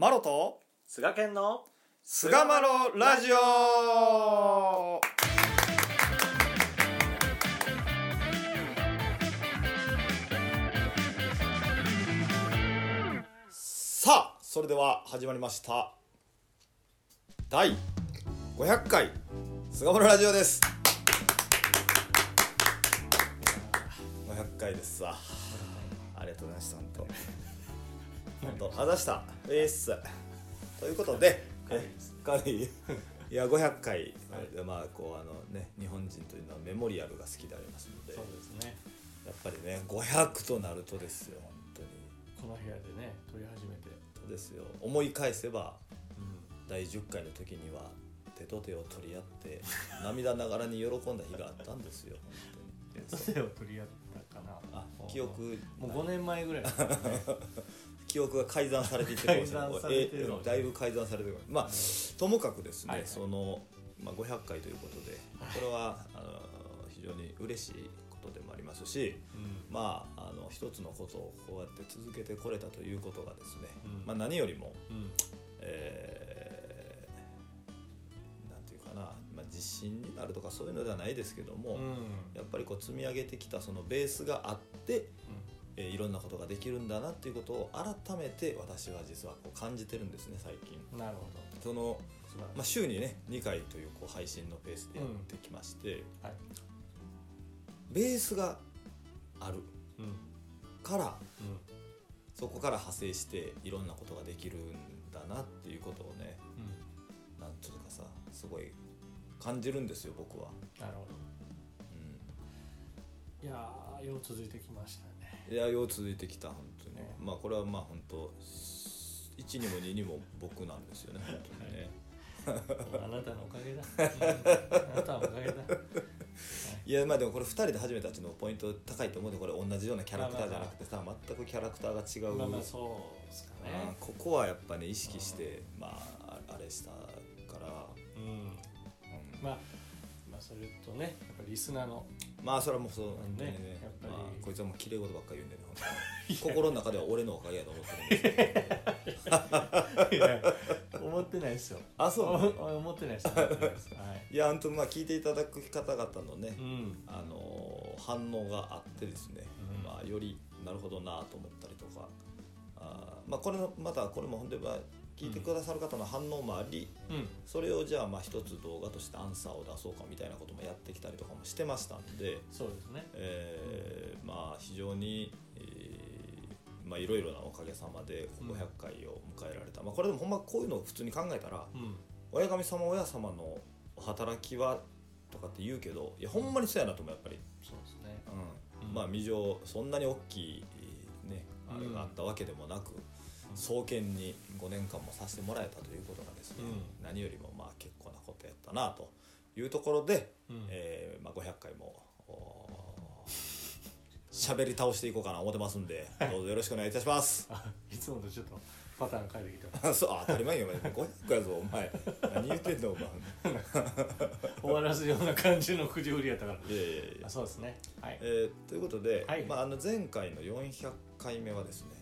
マロと菅健の菅マロラジオ。さあそれでは始まりました。第500回菅マロラジオです。500回ですさありがとうございました本当本当あざした。えーっす。ということで軽いいいや500回、まあこうあのね日本人というのはメモリアルが好きでありますのでそうですね。やっぱりね500となるとですよ本当に。この部屋でね撮り始めて。ですよ。思い返せばうん。第10回の時には手と手を取り合って涙ながらに喜んだ日があったんですよ本当に。手を取り合ったかな。あ記憶もう5年前ぐらいだね 記憶が改ざんされていってるかもしれない。だいぶ改ざんされてるまあともかくですね、はいはい。その、まあ、500回ということでこれはあの非常に嬉しいことでもありますしうん。まああの一つのことをこうやって続けてこれたということがですね、うん。まあ、何よりも、うん。えーなんていうかな、まあ、自信になるとかそういうのではないですけども、うん。やっぱりこう積み上げてきたそのベースがあって、えーいろんなことができるんだなっていうことを改めて私は実はこう感じてるんですね最近。うんなるほど。その、まあ、週にね2回というこう配信のペースでやってきまして、はい。ベースがある。うん。からうん。そこから派生していろんなことができるんだなっていうことをねうん。なんというかさすごい感じるんですよ僕は、なるほど。ういやーよう続いてきましたね。ん、いやよう続いてきた本当に、ねまあこれはまあ本当1にも2にも僕なんですよね本当にね。あなたのおかげだ。う んあなたのおかげだ。い。やまあでもこれ2人で始めたっていうのポイント高いと思うんでこれ同じようなキャラクターじゃなくてさ全くキャラクターが違う、まあまあそうですかね。ここはやっぱね意識してまあああれしたから、うん。うん。まあまあそれとねやっぱりリスナーのまあそれはもうそう本当にね。ねやっぱり。まあ、こいつはもう綺麗事ばっかり言うんでね本当に。心の中では俺のおかげやと思ってるんですけど。いや思ってないですよ。あそうお思ってないです。思ってないです。はい。いや本当まあ聞いていただく方々のね、うん。あのー反応があってですね、うん。まあ、よりなるほどなと思ったりとか。あーまあこれのまたこれも本当にまあ聞いてくださる方の反応もあり、うん。それをじゃあまあ一つ動画としてアンサーを出そうかみたいなこともやってきたりとかもしてましたんで、そうですね。えーまあ非常に、えーまあいろいろなおかげさまでうん。500回を迎えられた、まあこれでもほんまこういうのを普通に考えたら、うん。親神様親様のお働きはとかって言うけどいやほんまにそうやなと思うやっぱり、そうですね。うん。うん。まあ未情そんなに大きいねあれがあったわけでもなく、創建に5年間もさせてもらえたということがです。ね、うん何よりもまあ結構なことやったなというところで、うん。えーまあ、500回も喋り倒していこうかな思ってますんで どうぞよろしくお願いいたします。あ いつもとちょっとパターン変えてきた。あ そうあ当たり前よお前。500やぞお前。何言ってんのお前。終わらすような感じのくじ売りやったから。いやいやいや。あそうですね。はい。えーということで、はい。まあ、あの前回の400回目はですねうん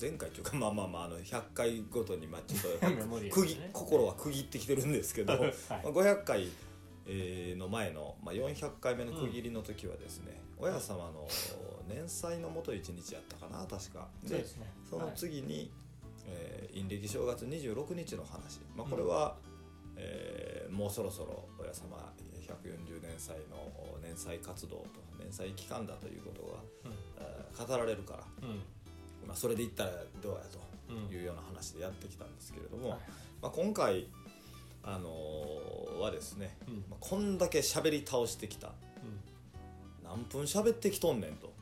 前回というかまあまあまああの100回ごとにまあちょっと ね。心は区切ってきてるんですけど、はい。まあ、500回、えーの前の、まあ、400回目の区切りの時はですね、親様の年祭のもと1日やったかな確か。ですね。その次に、えー陰暦正月26日の話、まあ、これは、えーもうそろそろ親様140年祭の年祭活動と年祭期間だということが、えー語られるから、うんうんまあ、それでいったらどうやうん。というような話でやってきたんですけれども、はいまあ、今回、あのーはですね、うん。まあ、こんだけ喋り倒してきた。うん。何分喋ってきとんねんと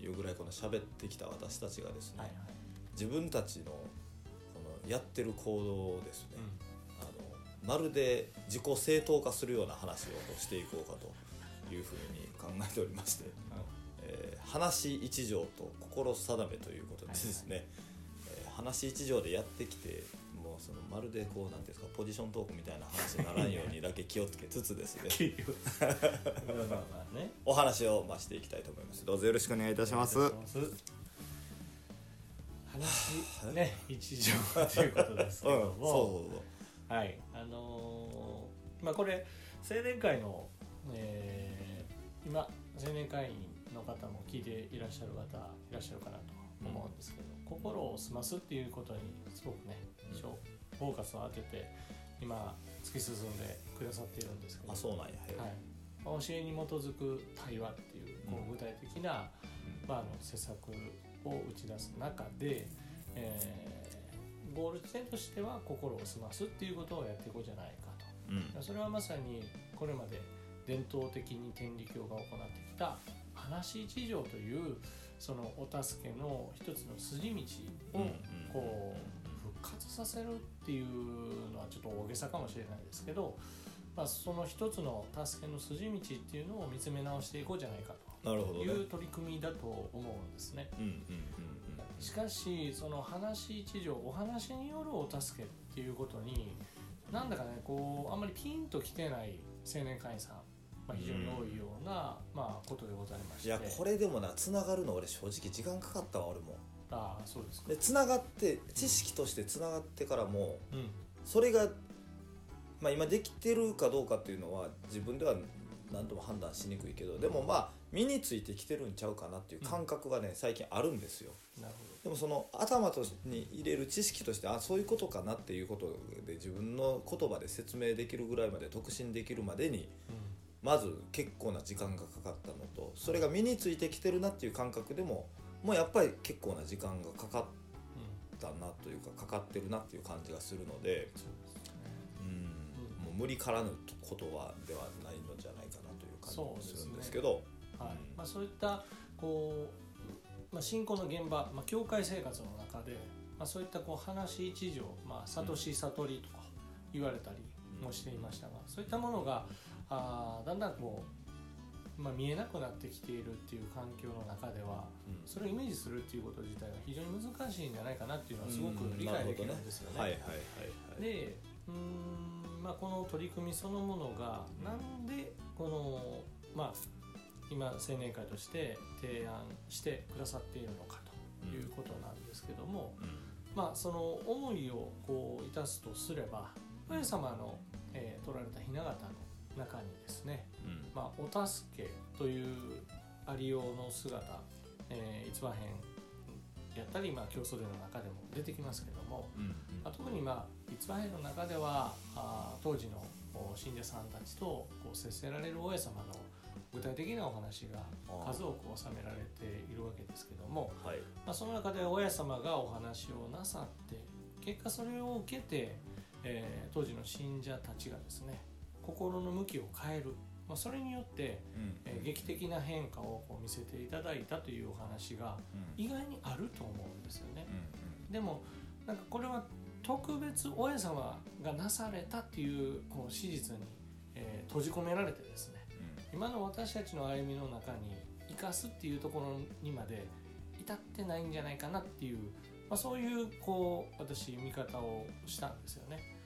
うん。いうぐらいこの喋ってきた私たちがですね、はいはい。自分たちのこのやってる行動をですね、うん。あのまるで自己正当化するような話をしていこうかというふうに考えておりまして、えー話一条と心定めということでですね、えー話一条でやってきてもうそのまるでこうなんですかポジショントークみたいな話にならんようにだけ気をつけつつですね。ね お話をましていきたいと思います。どうぞよろしくお願いいたします。話ね一条ということですけ うんども、そうそうそう。はい。あのーまあこれ青年会の、えー今青年会員の方も聞いていらっしゃる方いらっしゃるかなと思うんですけど、心を澄ますっていうことにすごくね、うん。フォーカスを当てて今突き進んでくださっているんですけど。あそうなんや。はい。まあ教えに基づく対話っていうこうん。う具体的な、まあ、あの施策を打ち出す中で、えーゴール地点としては心を澄ますっていうことをやっていこうじゃないかうん。とそれはまさにこれまで伝統的に天理教が行ってきた話一条というそのお助けの一つの筋道をこう復活させるっていうのはちょっと大げさかもしれないですけど、まあ、その一つの助けの筋道っていうのを見つめ直していこうじゃないかという取り組みだと思うんですね。しかしその話一条お話によるお助けっていうことになんだかねこうあんまりピンときてない青年会員さん、まあ、非常に多いような、まあ、ことでございまして。いやこれでもなつながるの俺正直時間かかったわ俺も。ああそうですか。でつながって知識としてつながってからもうん。それが、まあ、今できてるかどうかっていうのは自分では何とも判断しにくいけどでもまあ身についてきてるんちゃうかなっていう感覚がね最近あるんですよ。なるでもその頭とに入れる知識としてあそういうことかなっていうことで自分の言葉で説明できるぐらいまで特進できるまでにほど、まず結構な時間がかかったのとそれが身についてきてるなっていう感覚でももうやっぱり結構な時間がかかったなというかかかってるなっていう感じがするのでそうんもう無理からぬことはではないのじゃないかなという感じもするんですけどはい。うん。まあ、そういったこう、まあ、信仰の現場、まあ、教会生活の中で、まあ、そういったこう話一条、まあ、悟し悟りとか言われたりもしていましたが、そういったものがあーだんだんこう、まあ、見えなくなってきているっていう環境の中ではうん。それをイメージするっていうこと自体が非常に難しいんじゃないかなっていうのはすごく理解できるんですよね。でうーん、まあ、この取り組みそのものがなんでこの、まあ、今青年会として提案してくださっているのかということなんですけども、うん。まあ、その思いをこういたすとすれば上様の、えー取られた雛形の中にですね、うん。まあ、お助けというありようの姿、えー、逸話編やったり、まあ、競争伝の中でも出てきますけども、うんまあ、特にまあ逸話編の中ではあー当時のお信者さんたちとこう接せられる大家様の具体的なお話が数多く収められているわけですけども、はい。まあ、その中で大家様がお話をなさって結果それを受けて、えー当時の信者たちがですね心の向きを変える、まあ、それによって、うん。えー劇的な変化をこう見せていただいたというお話がうん。意外にあると思うんですよね。うんでもなんかこれは特別大家様がなされたっていうこう史実に、えー閉じ込められてですね今の私たちの歩みの中に生かすっていうところにまで至ってないんじゃないかなっていう、まあ、そういうこう私見方をしたんですよね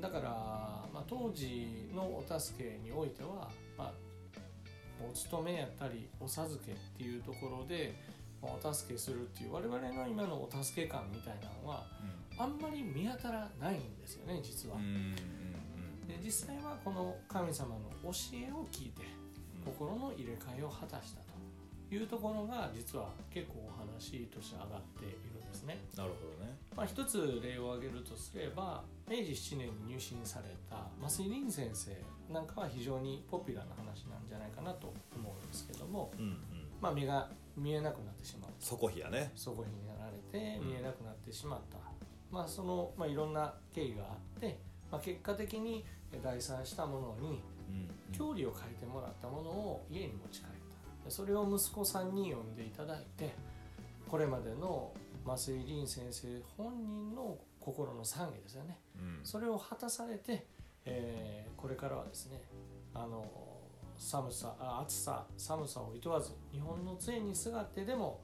だから、まあ、当時のお助けにおいては、まあ、お勤めやったりお授けっていうところでまあお助けするっていう我々の今のお助け感みたいなのはあんまり見当たらないんですよね実は。で実際はこの神様の教えを聞いて心の入れ替えを果たしたというところが実は結構お話として上がっているんですね。なるほどね。まあ、一つ例を挙げるとすれば明治7年に入信された増井凛先生なんかは非常にポピュラーな話なんじゃないかなと思うんですけども、うんうん。まあ、目が見えなくなってしまう底冷やね。そこになられてうん。見えなくなってしまった、まあその、まあ、いろんな経緯があって、まあ、結果的に第三したものにうん郷里を変えてもらったものを家に持ち帰った。でそれを息子さんに呼んでいただいてこれまでの増井凛先生本人の心の懺悔ですよね。うん。それを果たされて、えーこれからはですねあの寒さあ暑さ寒さをいとわず日本の杖にすがってでも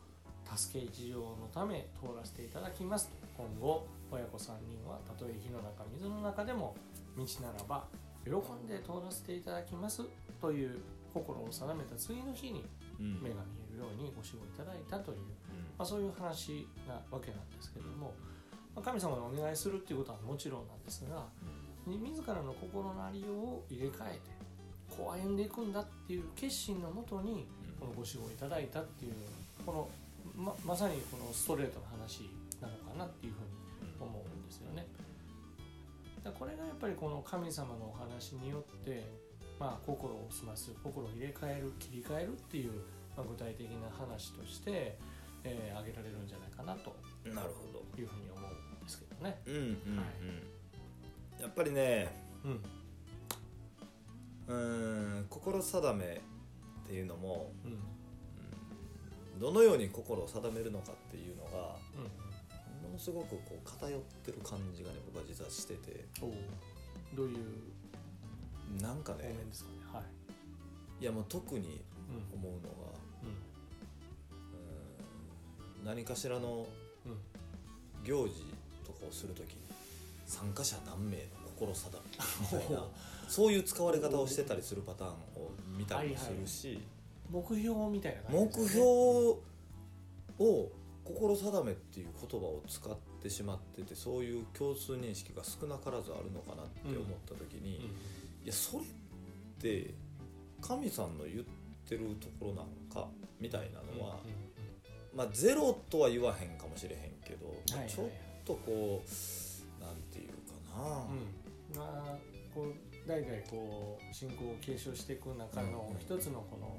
助け一条のため通らせていただきますと。今後親子3人はたとえ火の中水の中でも道ならば喜んで通らせていただきますという心を定めた次の日にうん。目が見えるようにご指導いただいたという、うん。まあ、そういう話なわけなんですけれども、まあ、神様にお願いするっていうことはもちろんなんですが自らの心のありようを入れ替えてこう歩んでいくんだっていう決心のもとにこのご指導いただいたっていうこのままさにこのストレートな話なのかなっていうふうに思うんですよね。だこれがやっぱりこの神様のお話によって、まあ、心を澄ます心を入れ替える切り替えるっていう、まあ、具体的な話として、えー挙げられるんじゃないかなとなるほど。いうふうに思うね。うんうんうん、はいやっぱりねうん。うーん心定めっていうのもうん。うんどのように心を定めるのかっていうのがものすごくこう偏ってる感じがね僕は実はしてて。どういうなんかねね。はい。いやもう特にうん。思うのがうん何かしらのうん。行事とかをするときに参加者何名の心定めみたいな そういう使われ方をしてたりするパターンを見たりもするし、目標みたいな感目標を心定めっていう言葉を使ってしまっててそういう共通認識が少なからずあるのかなって思った時に、うんいやそれって神さんの言ってるところなんかみたいなのは、まあゼロとは言わへんかもしれへんけど、はいはいちょっとこうなんていうかな、うん、まあこう代々こう信仰を継承していく中のうん一つのこの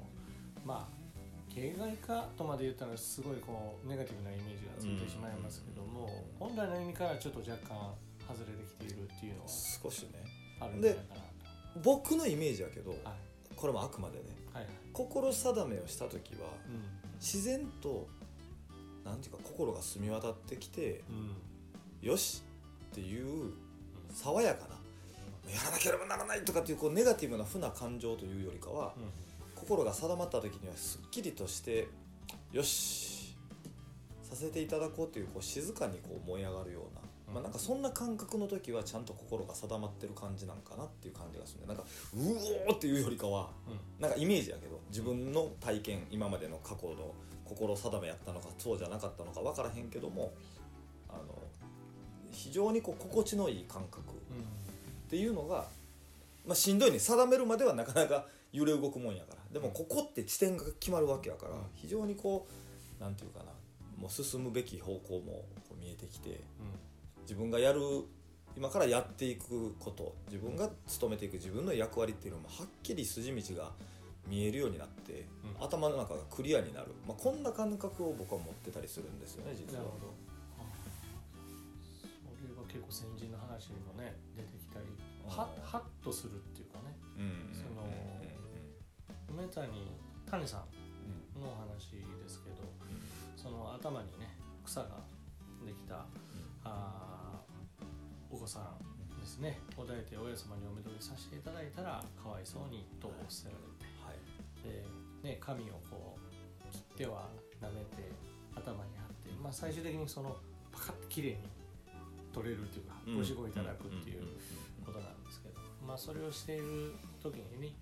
まあ形骸化とまで言ったらすごいこうネガティブなイメージがついてしまいますけども、本来の意味からちょっと若干外れてきているっていうのは少しね。あるんじゃないかなと。僕のイメージやけど、はい。これもあくまでね。はいはい。心定めをした時はう自然となんていうか心が澄み渡ってきてんうんよしっていう爽やかなやらなければならないとかっていうこうネガティブな負な感情というよりかは心が定まった時にはすっきりとしてよしさせていただこうというこう静かにこう燃え上がるような、うん。まあ、なんかそんな感覚の時はちゃんと心が定まってる感じなんかなっていう感じがするね。なんかうおーっていうよりかはうん。なんかイメージやけど自分の体験今までの過去の心定めやったのかそうじゃなかったのか分からへんけどもあの非常にこう心地のいい感覚。っていうのが、まあ、しんどいね。定めるまではなかなか揺れ動くもんやから。でもここって地点が決まるわけやからうん。非常にこうなんていうかな。もう進むべき方向もこう見えてきて自分がやる今からやっていくこと自分が務めていく自分の役割っていうのもはっきり筋道が見えるようになって、うん。頭の中がクリアになる、まあ、こんな感覚を僕は持ってたりするんですよね実は。なるほど。それが結構先人の話にもね出てきたりはあーハッとするっていうかね。うんその梅谷谷さんのお話ですけどその頭にね草ができたあーお子さんですね。を抱いて親様におめどりさせていただいたらかわいそうにとおっしゃられて。はい。で、ね、髪をこう切っては舐めて頭に貼って、まあ、最終的にそのパカッと綺麗に取れるっていうかご指導いただくっていうことなんですけど、まあ、それをしている時に、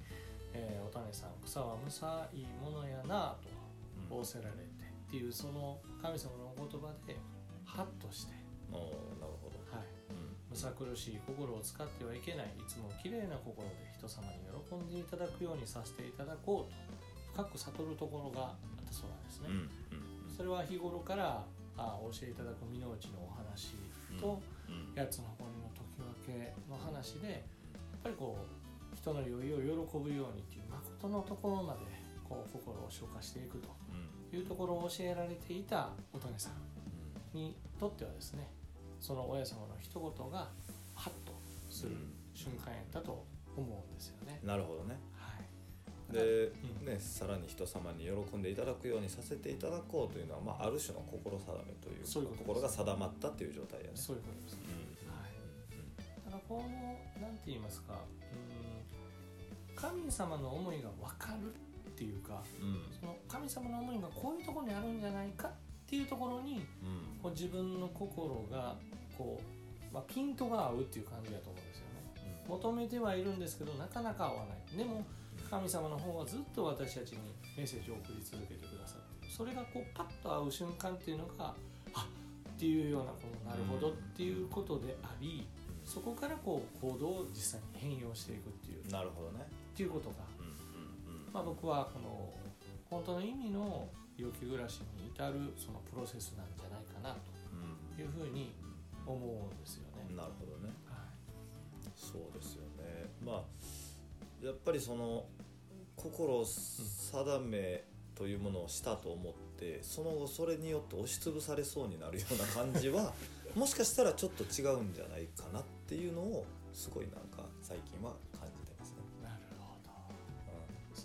えーお種さん草はむさいものやなと仰せられてっていうその神様のお言葉でハッとして、なるほど、はい、うん。むさ苦しい心を使ってはいけないいつも綺麗な心で人様に喜んでいただくようにさせていただこうと深く悟るところがあったそうなんですね、それは日頃からあお教えいただく身の内のお話と、うん八つの骨の解き分けの話でやっぱりこう人の酔いを喜ぶようにっていう誠のところまでこう心を消化していくとうん。いうところを教えられていた乙女さんにとってはですねその親様の一言がハッとする瞬間やったと思うんですよね。なるほどね。はい、で、うん。ね、さらに人様に喜んでいただくようにさせていただこうというのは、まあ、ある種の心定めというそう心が定まったっていう状態やね。そういうことです。うん。はい。だからこのなんて言いますかうん神様の思いが分かるっていうかうん。その神様の思いがこういうところにあるんじゃないかっていうところにうん。こう自分の心がこう、まあ、ピントが合うっていう感じだと思うんですよね。求めてはいるんですけどなかなか合わない。でも神様の方はずっと私たちにメッセージを送り続けてくださってそれがこうパッと会う瞬間っていうのがあっていうようなこのなるほどっていうことであり、そこからこう行動を実際に変容していくっていう。なるほどね。っていうことが、うんうんまあ、僕はこの本当の意味の陽気暮らしに至るそのプロセスなんじゃないかなうんというふうに思うんですよね。なるほどね。はい。そうですよね。まあやっぱりその心を定めというものをしたと思ってその後それによって押しつぶされそうになるような感じは もしかしたらちょっと違うんじゃないかなっていうのをすごいなんか最近は感じてますね。なるほど。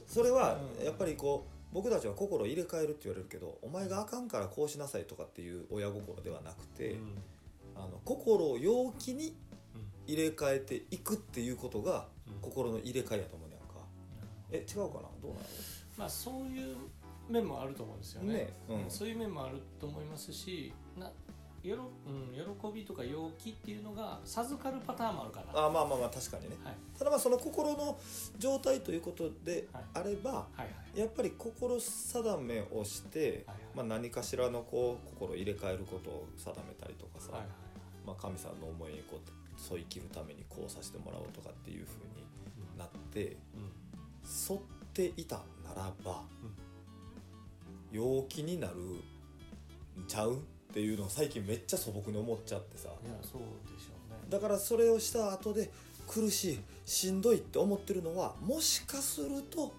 うん。それはうん。やっぱりこう僕たちは心を入れ替えるって言われるけどお前があかんからこうしなさいとかっていう親心ではなくて、うん。あの心を陽気にうん。入れ替えていくっていうことがうん心の入れ替えやと思うねやんか。え違うかな？どうなの？まあそういう面もあると思うんですよね。ね。うん。そういう面もあると思いますしなよろ、うん、喜びとか陽気っていうのが授かるパターンもあるかなあまあまあまあ確かにね。はい。ただまあその心の状態ということではい。あれば、はいはい。やっぱり心定めをして、はいはい。まあ、何かしらのこう心を入れ替えることを定めたりとかさ、はいはいまあ、神さんの思いにこう沿い切るためにこうさせてもらおうとかっていうふうになってうん。沿っていたならば、陽気になるんちゃうっていうのを最近めっちゃ素朴に思っちゃってさ。いやそうでしょうね。だからそれをした後で苦しいしんどいって思ってるのはもしかするとうん。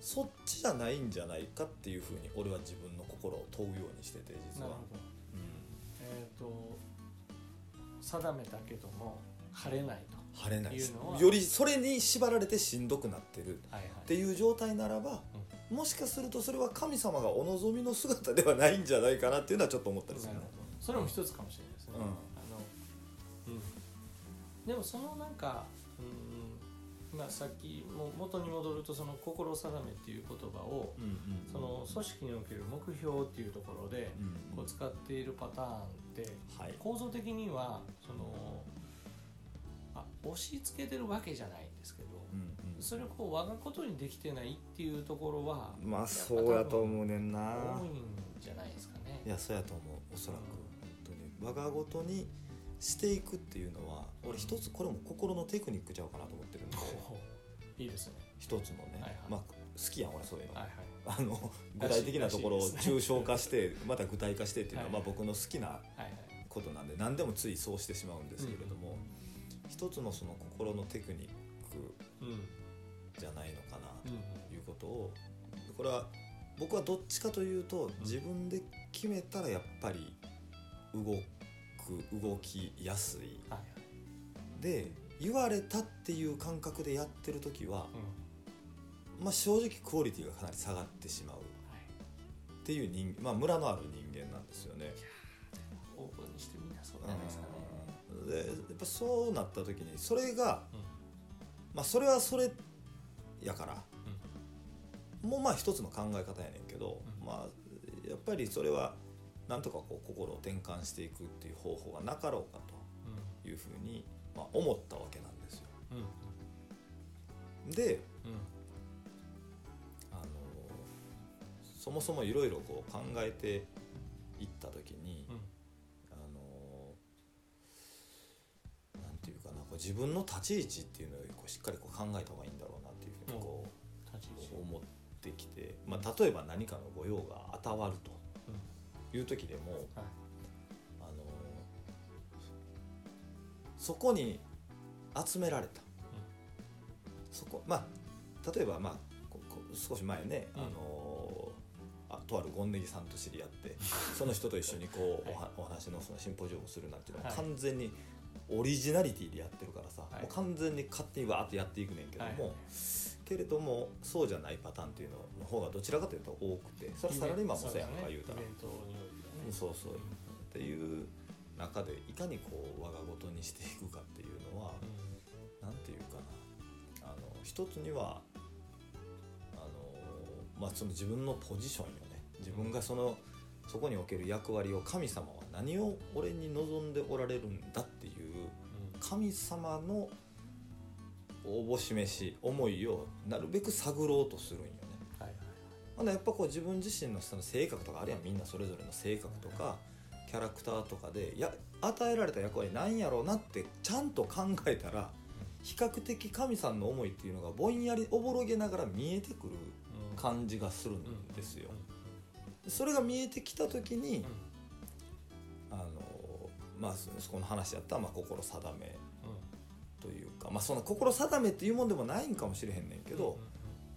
そっちじゃないんじゃないかっていうふうに俺は自分の心を問うようにしてて実は。なるほ。ど。うえっ、と定めたけども晴れないとん晴れないしいうのはよりそれに縛られてしんどくなってる。っていう状態ならば、もしかするとそれは神様がお望みの姿ではないんじゃないかなっていうのはちょっと思ったりする。なるほど。それも一つかもしれないですね、うん。あのうん、でもそのなんか、うんまあ、さっきも元に戻るとその心定めっていう言葉をその組織における目標っていうところでうんこう使っているパターンってはい。構造的にはそのあ押し付けてるわけじゃないんですけどうんそれをこう我がことにできてないっていうところはうんまあそうやと思うねんな。多いんじゃないですかね。いやそうやと思う。おそらく。本当に。我がごとにしていくっていうのは俺一つこれも心のテクニックちゃうかなと思ってるんで。いいですね。一つのね、はいはい。まあ好きやん俺そういうの、はいはい。あの 具体的なところを抽象化してまた具体化してっていうのは、はいまあ、僕の好きな。ことなんで何でもついそうしてしまうんですけれども、一つのその心のテクニックうんうんじゃないのかなうんということをこれは僕はどっちかというと自分で決めたらやっぱり動く動きやすいはいはい。で言われたっていう感覚でやってる時は、うんまあ、正直クオリティがかなり下がってしまうはい。っていう人、まあ、ムラのある人間なんですよね。オープンにしてみんなそうじゃないですかね。うんでやっぱそうなった時にそれが、うんまあそれはそれやから、もうまあ一つの考え方やねんけど、うんまあやっぱりそれはなんとかこう心を転換していくっていう方法がなかろうかというふうに、まあ、思ったわけなんですよ。うんうん。でうん。あのそもそもいろいろこう考えていった時に、うん。あのなんていうかなこう自分の立ち位置っていうのをこうしっかりこう考えた方がいいんだろうなっていうふうにこう、立ち位置。思ってきて、まあ、例えば何かの御用が当たわるという時でも、はい。あのそこに集められた、そこまあ例えばまあ少し前ね、うん。あのあとあるゴンネギさんと知り合って その人と一緒にこう、はい。お話のそのシンポジウムをするなんていうのははい。完全にオリジナリティでやってるからさ、はい。もう完全に勝手にわーってやっていくねんけども、はいけれどもそうじゃないパターンっていうのの方がどちらかというと多くてそれはサラリーマンもそうやんか言うたら。ね。そうそう。っていう中でいかにこう我が事にしていくかっていうのはなんていうかな。あの一つにはあの、まあ、その自分のポジションよね。自分がそのそこにおける役割を神様は何を俺に望んでおられるんだっていう神様の応募示し思いをなるべく探ろうとするんよね。はいはいほんならやっぱこう自分自身のその性格とかあるいはみんなそれぞれの性格とかキャラクターとかでや与えられた役割なんやろうなってちゃんと考えたら比較的神さんの思いっていうのがぼんやりおぼろげながら見えてくるうん感じがするんですよ。うん。それが見えてきた時にまあそこの話やったらまあ心定めというかまあその心定めっていうもんでもないんかもしれへんねんけど、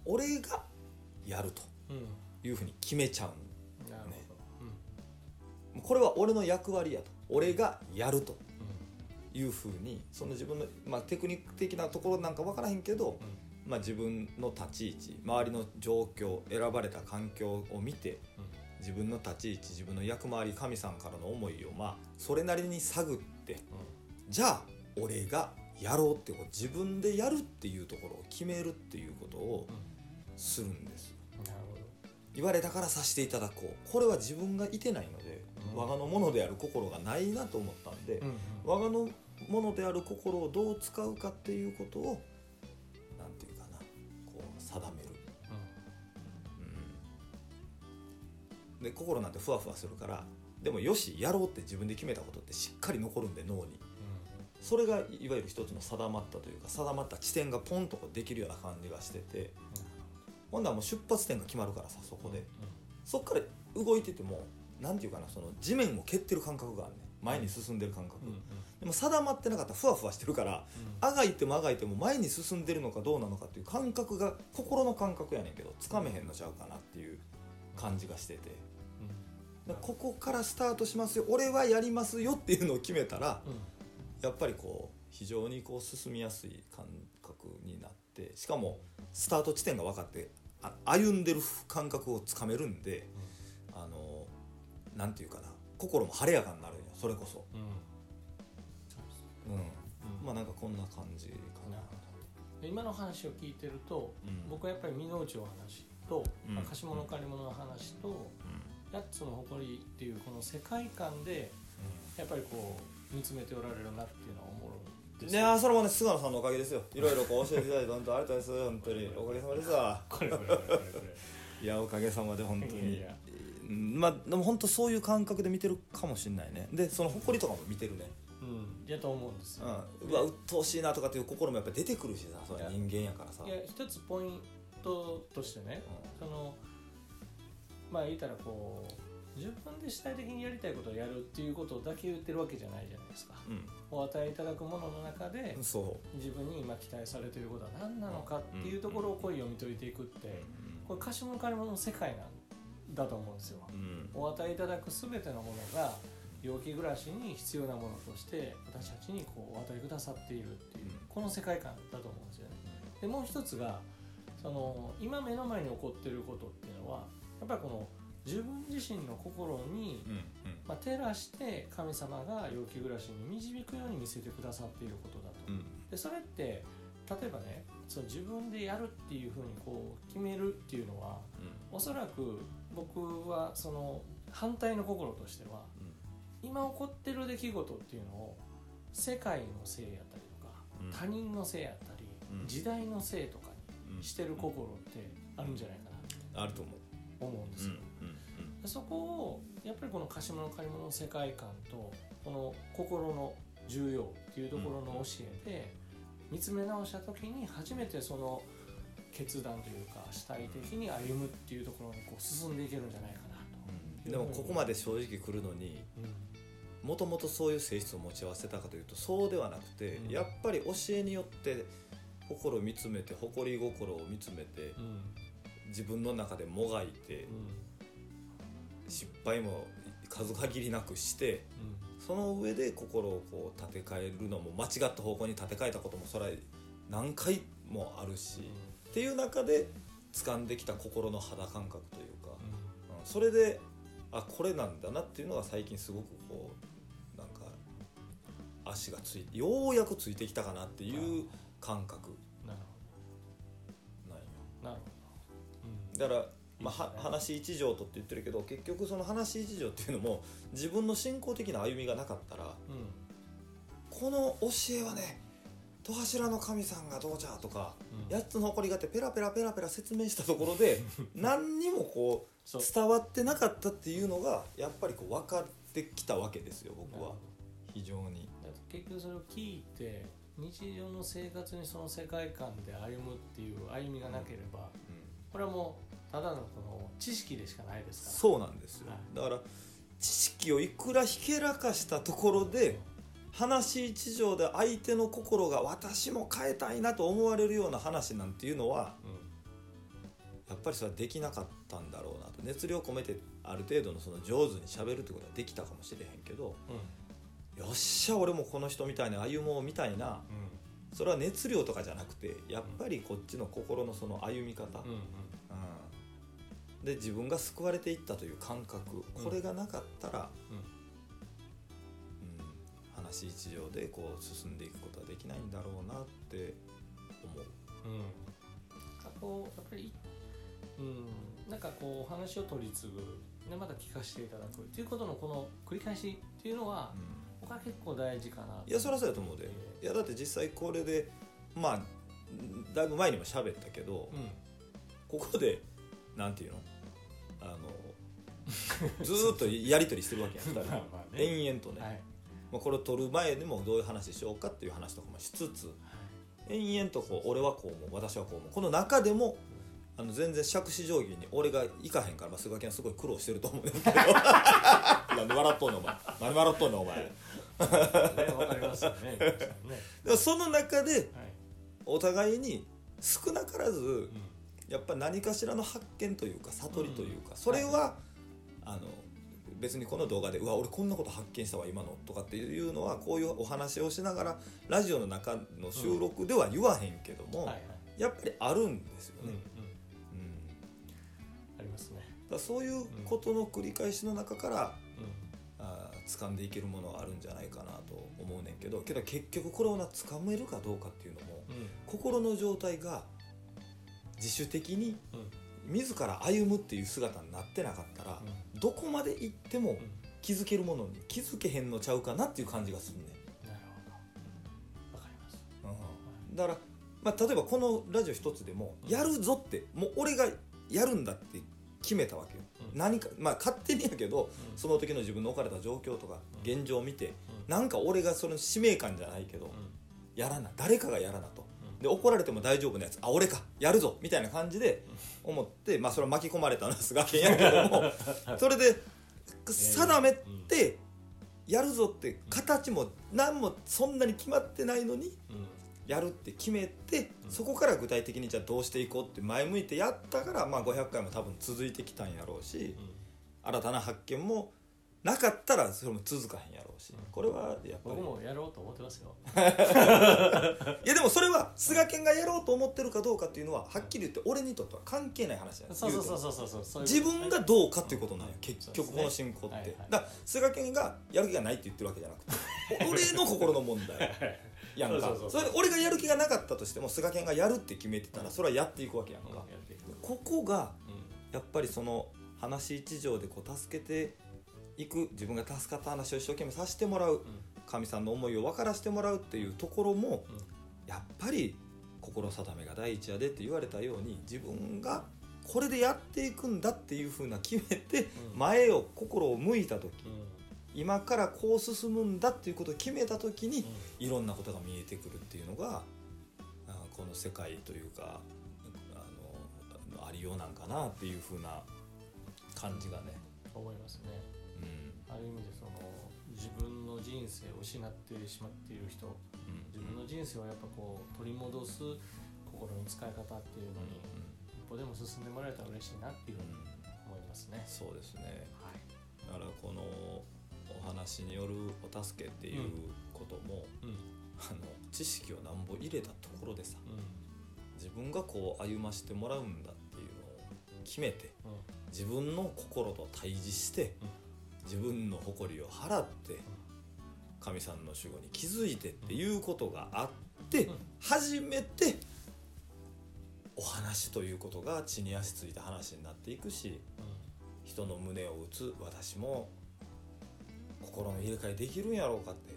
俺がやるというふうに決めちゃうなるほど。うん。これは俺の役割やと。俺がやるとういうふうにその自分の、まあ、テクニック的なところなんか分からへんけど、ん。まあ、自分の立ち位置周りの状況選ばれた環境を見てうん自分の立ち位置自分の役回り神さんからの思いをまあそれなりに探ってじゃあ俺がやろうってこう自分でやるっていうところを決めるっていうことをするんですうんなるほど。言われたからさせていただこう。これは自分がいてないので、うん。我がのものである心がないなと思ったんで、うんうん。我がのものである心をどう使うかっていうことをなんていうかなこう定める、で心なんてふわふわするからでもよしやろうって自分で決めたことってしっかり残るんで脳に。それがいわゆる一つの定まったというか定まった地点がポンとできるような感じがしててほんならもう出発点が決まるからさそこで。そっから動いててもなんていうかなその地面を蹴ってる感覚があるね前に進んでる感覚、うんうんでも定まってなかったらふわふわしてるからあがいてもあがいても前に進んでるのかどうなのかっていう感覚が心の感覚やねんけどつかめへんのちゃうかなっていう感じがしててここからスタートしますよ俺はやりますよっていうのを決めたらうん。うんやっぱりこう非常にこう進みやすい感覚になってしかもスタート地点が分かってあ歩んでる感覚をつかめるんであのなんていうかな心も晴れやかになるんよそれこそ。うん。うん。うん。まあなんかこんな感じかな。今の話を聞いてると、うん。僕はやっぱり身の内の話と、うん。まあ、貸し物借り物の話と八つの誇りっていうこの世界観でやっぱりこう見つめておられるなっていうのは思うんです。いやーそれもね菅野さんのおかげですよ。いろいろこう教えていただいて本当ありがとうございます 本当におかげさまですわ。これこれこれこれこれ。いやおかげさまで本当に。まあでも本当そういう感覚で見てるかもしれないね。でその誇りとかも見てるね。うん。やと思うんですよ、うん。うわ鬱陶しいなとかっていう心もやっぱ出てくるしさそれは人間やからさ。いや一つポイントとしてねそのまあ言ったらこう自分で主体的にやりたいことをやるっていうことだけ言ってるわけじゃないじゃないですか。うお与えいただくものの中で自分に今期待されていることは何なのかっていうところをこう読み解いていくってこれ貸し物借り物の世界なんだと思うんですよ。うん。お与えいただく全てのものが陽気暮らしに必要なものとして私たちにこうお与えくださっているっていううん。この世界観だと思うんですよね。でもう一つがその今目の前に起こっていることっていうのはやっぱりこの自分自身の心に、うんまあ、照らして神様が陽気暮らしに導くように見せてくださっていることだと。うん。でそれって例えばねその自分でやるっていうふうにこう決めるっていうのはおそらく僕はその反対の心としては今起こってる出来事っていうのを世界のせいやったりとか、うん。他人のせいやったり、うん。時代のせいとかうん。にしてる心ってあるんじゃないかなあると思う。と思うんですよ、でそこをやっぱりこの貸し物借り物の世界観とこの心の重要っていうところの教えで見つめ直した時に初めてその決断というか主体的に歩むっていうところにこう進んでいけるんじゃないかなと。でもここまで正直来るのにもともとそういう性質を持ち合わせたかというとそうではなくて、うん。やっぱり教えによって心を見つめて誇り心を見つめてうんうん自分の中でもがいて失敗も数限りなくしてその上で心をこう立て替えるのも間違った方向に立て替えたこともそれは何回もあるし、っていう中で掴んできた心の肌感覚というか、うんそれであこれなんだなっていうのが最近すごくこうなんか足がついてようやくついてきたかなっていう感覚。だから、まあ、話一条とって言ってるけど結局その話一条っていうのも自分の信仰的な歩みがなかったらうんこの教えはね戸柱の神さんがどうじゃとかうん。8つの誇りがあってペラペラペラペラ説明したところで 何にもこう伝わってなかったっていうのがやっぱりこう分かってきたわけですよ僕は。非常に。結局それを聞いて日常の生活にその世界観で歩むっていう歩みがなければこれはもうただのこの知識でしかないですから。そうなんですよ。はい。だから知識をいくらひけらかしたところで話一条で相手の心が私も変えたいなと思われるような話なんていうのはうん。やっぱりそれはできなかったんだろうなと。熱量込めてある程度のその上手にしゃべるってことはできたかもしれへんけどうん。よっしゃ俺もこの人みたいに歩もうみたいなそれは熱量とかじゃなくてやっぱりこっちの心のその歩み方、うんうんうんで自分が救われていったという感覚うん。これがなかったら、うん。うん話一条でこう進んでいくことはできないんだろうなって思う。うん。なんかこうやっぱりうん。なんかこうお話を取り継ぐ。でまた聞かせていただく。っていうことのこの繰り返しっていうのはうん。僕は結構大事かなと。いやそりゃそうやと思うで。いやだって実際これでまあだいぶ前にも喋ったけど、うん。ここでなんていうの？あの ずーっとやり取りしてるわけやん二人。まあまあね。延々とね、はい。まあ、これを撮る前でもどういう話しようかっていう話とかもしつつ延々とこう俺はこう思う私はこう思う。この中でもあの全然杓子定規に俺が行かへんから、まあ、菅木はすごい苦労してると思うんだけど。なんで笑っとんのお前。何笑っとんのお前。ねわかりますよねね。その中ではい。お互いに少なからずうんやっぱ何かしらの発見というか悟りというか、うん。それは、あの別にこの動画で「うわ俺こんなこと発見したわ今の」とかっていうのはこういうお話をしながらラジオの中の収録では言わへんけども、やっぱりあるんですよね。うんありますね。だそういうことの繰り返しの中から、うん。あー掴んでいけるものがあるんじゃないかなと思うねんけどけど結局これをな掴めるかどうかっていうのもうん。心の状態が自主的にうん。自ら歩むっていう姿になってなかったら、どこまで行ってもうん。気づけるものに気づけへんのちゃうかなっていう感じがするね、なるほど。わかります。うん。だから、まあ、例えばこのラジオ一つでもうん。やるぞってもう俺がやるんだって決めたわけよ、うん。何かまあ勝手にやけどうん。その時の自分の置かれた状況とかうん。現状を見てうん。なんか俺がその使命感じゃないけどうん。やらな誰かがやらなと。うんで怒られても大丈夫なやつ。あ俺か。やるぞ。みたいな感じで思ってまあそれは巻き込まれたのは菅健やけども それで定めてやるぞって形も何もそんなに決まってないのにうん。やるって決めてうん。そこから具体的にじゃあどうしていこうって前向いてやったからまあ500回も多分続いてきたんやろうし新たな発見もなかったらそれも続かへんやろうしうん。これはやっぱり。僕もやろうと思ってますよ。いやでもそれは菅健がやろうと思ってるかどうかっていうのははっきり言って俺にとっては関係ない話なんですそうそうそう言そうそう。そう自分がどうかっていうことなんやうん結局この進行って、はいはい。だから菅健がやる気がないって言ってるわけじゃなくてお俺の心の問題。やんか。それで俺がやる気がなかったとしても菅健がやるって決めてたらそれはやっていくわけやんか、うん。ここがうん。やっぱりその話一条でこう助けていく自分が助かった話を一生懸命させてもらう。かみさんの思いを分からせてもらうっていうところもうん。やっぱり心定めが第一やでって言われたように自分がこれでやっていくんだっていうふうな決めてうん。前を心を向いた時うん。今からこう進むんだっていうことを決めた時にうん。いろんなことが見えてくるっていうのがあこの世界というかあのありようなんかなっていうふうな感じがね、思いますね。うんある意味でその自分の人生を失ってしまっている人。自分の人生をやっぱこう取り戻す心の使い方っていうのに一歩でも進んでもらえたら嬉しいなっていうふうに思いますね。そうですね。はい。だからこのお話によるお助けっていうことも、うん。あの知識をなんぼ入れたところでさうん。自分がこう歩ましてもらうんだっていうのを決めてうん。自分の心と対峙して、うん自分の誇りを払って神さんの守護に気づいてっていうことがあって、うん。初めてお話ということが地に足ついた話になっていくし人の胸を打つ私も心の入れ替えできるんやろうかって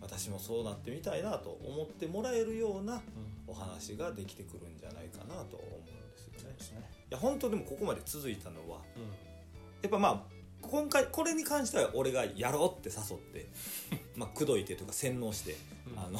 私私もそうなってみたいなと思ってもらえるようなお話ができてくるんじゃないかなと思うんですよね。いや本当でもここまで続いたのはうん。やっぱまあ今回これに関しては俺がやろうって誘って まあ口説いてとか洗脳して、うん。あの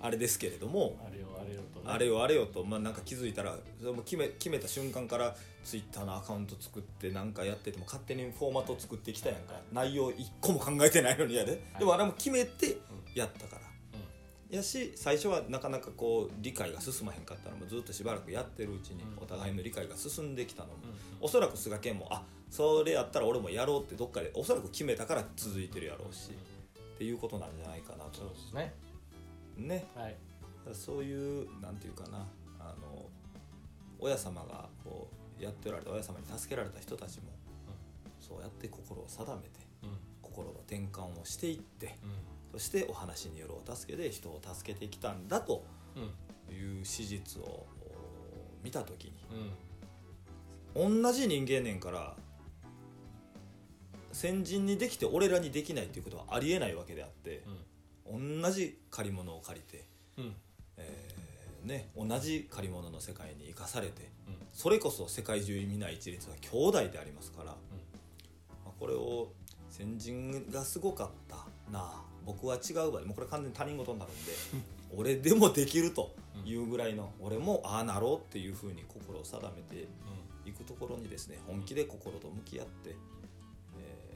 あれですけれどもあれよあれよとね。あれよあれよと、まあ、なんか気づいたらそれも決め決めた瞬間からツイッターのアカウント作ってなんかやってても勝手にフォーマットを作ってきたやんか。内容一個も考えてないのにやで、でもあれも決めてやったから、やし最初はなかなかこう理解が進まへんかったのもずっとしばらくやってるうちにうん。お互いの理解が進んできたのも、うおそらく菅健もあそれやったら俺もやろうってどっかでおそらく決めたから続いてるやろうし、っていうことなんじゃないかなと。そうですね。ね。はい。そういうなんていうかなあの親様がこうやっておられた親様に助けられた人たちも、そうやって心を定めてうん。心の転換をしていってうん。そしてお話によるお助けで人を助けてきたんだとうん。いう史実をお見た時にうん。同じ人間ねんから先人にできて俺らにできないっていうことはありえないわけであって同じ借り物を借りて、うん。うん。えーね、同じ借り物の世界に生かされてうん。それこそ世界中意味ない一律は兄弟でありますから、まあこれを先人がすごかったなあ僕は違うわもうこれ完全に他人事になるんで 俺でもできるというぐらいの俺もああなろうっていうふうに心を定めていくところにですね本気で心と向き合って、えー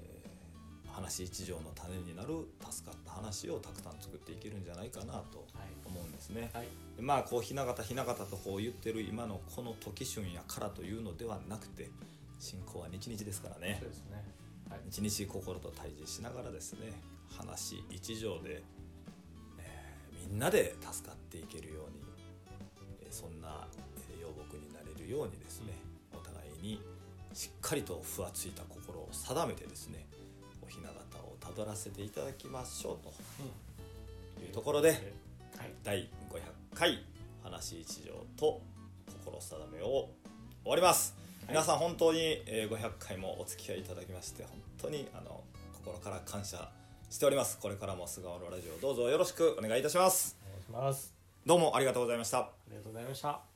話一条の種になる助かった話をたくさん作っていけるんじゃないかなとはい。思うんですね。はい。でまあこう雛形雛形とこう言ってる今のこの時春やからというのではなくて信仰は日々ですからね。そうですね。はい。日々心と対峙しながらですね話一条で、えーみんなで助かっていけるように、えーそんなえー養牧になれるようにですねお互いにしっかりとふわついた心を定めてですねお雛形をたどらせていただきましょうというところで、はい。第500回話一条と心定めを終わります、皆さん本当にえー500回もお付き合いいただきまして本当にあの心から感謝しております。これからも菅原ラジオどうぞよろしくお願いいたします。お願いします。どうもありがとうございました。ありがとうございました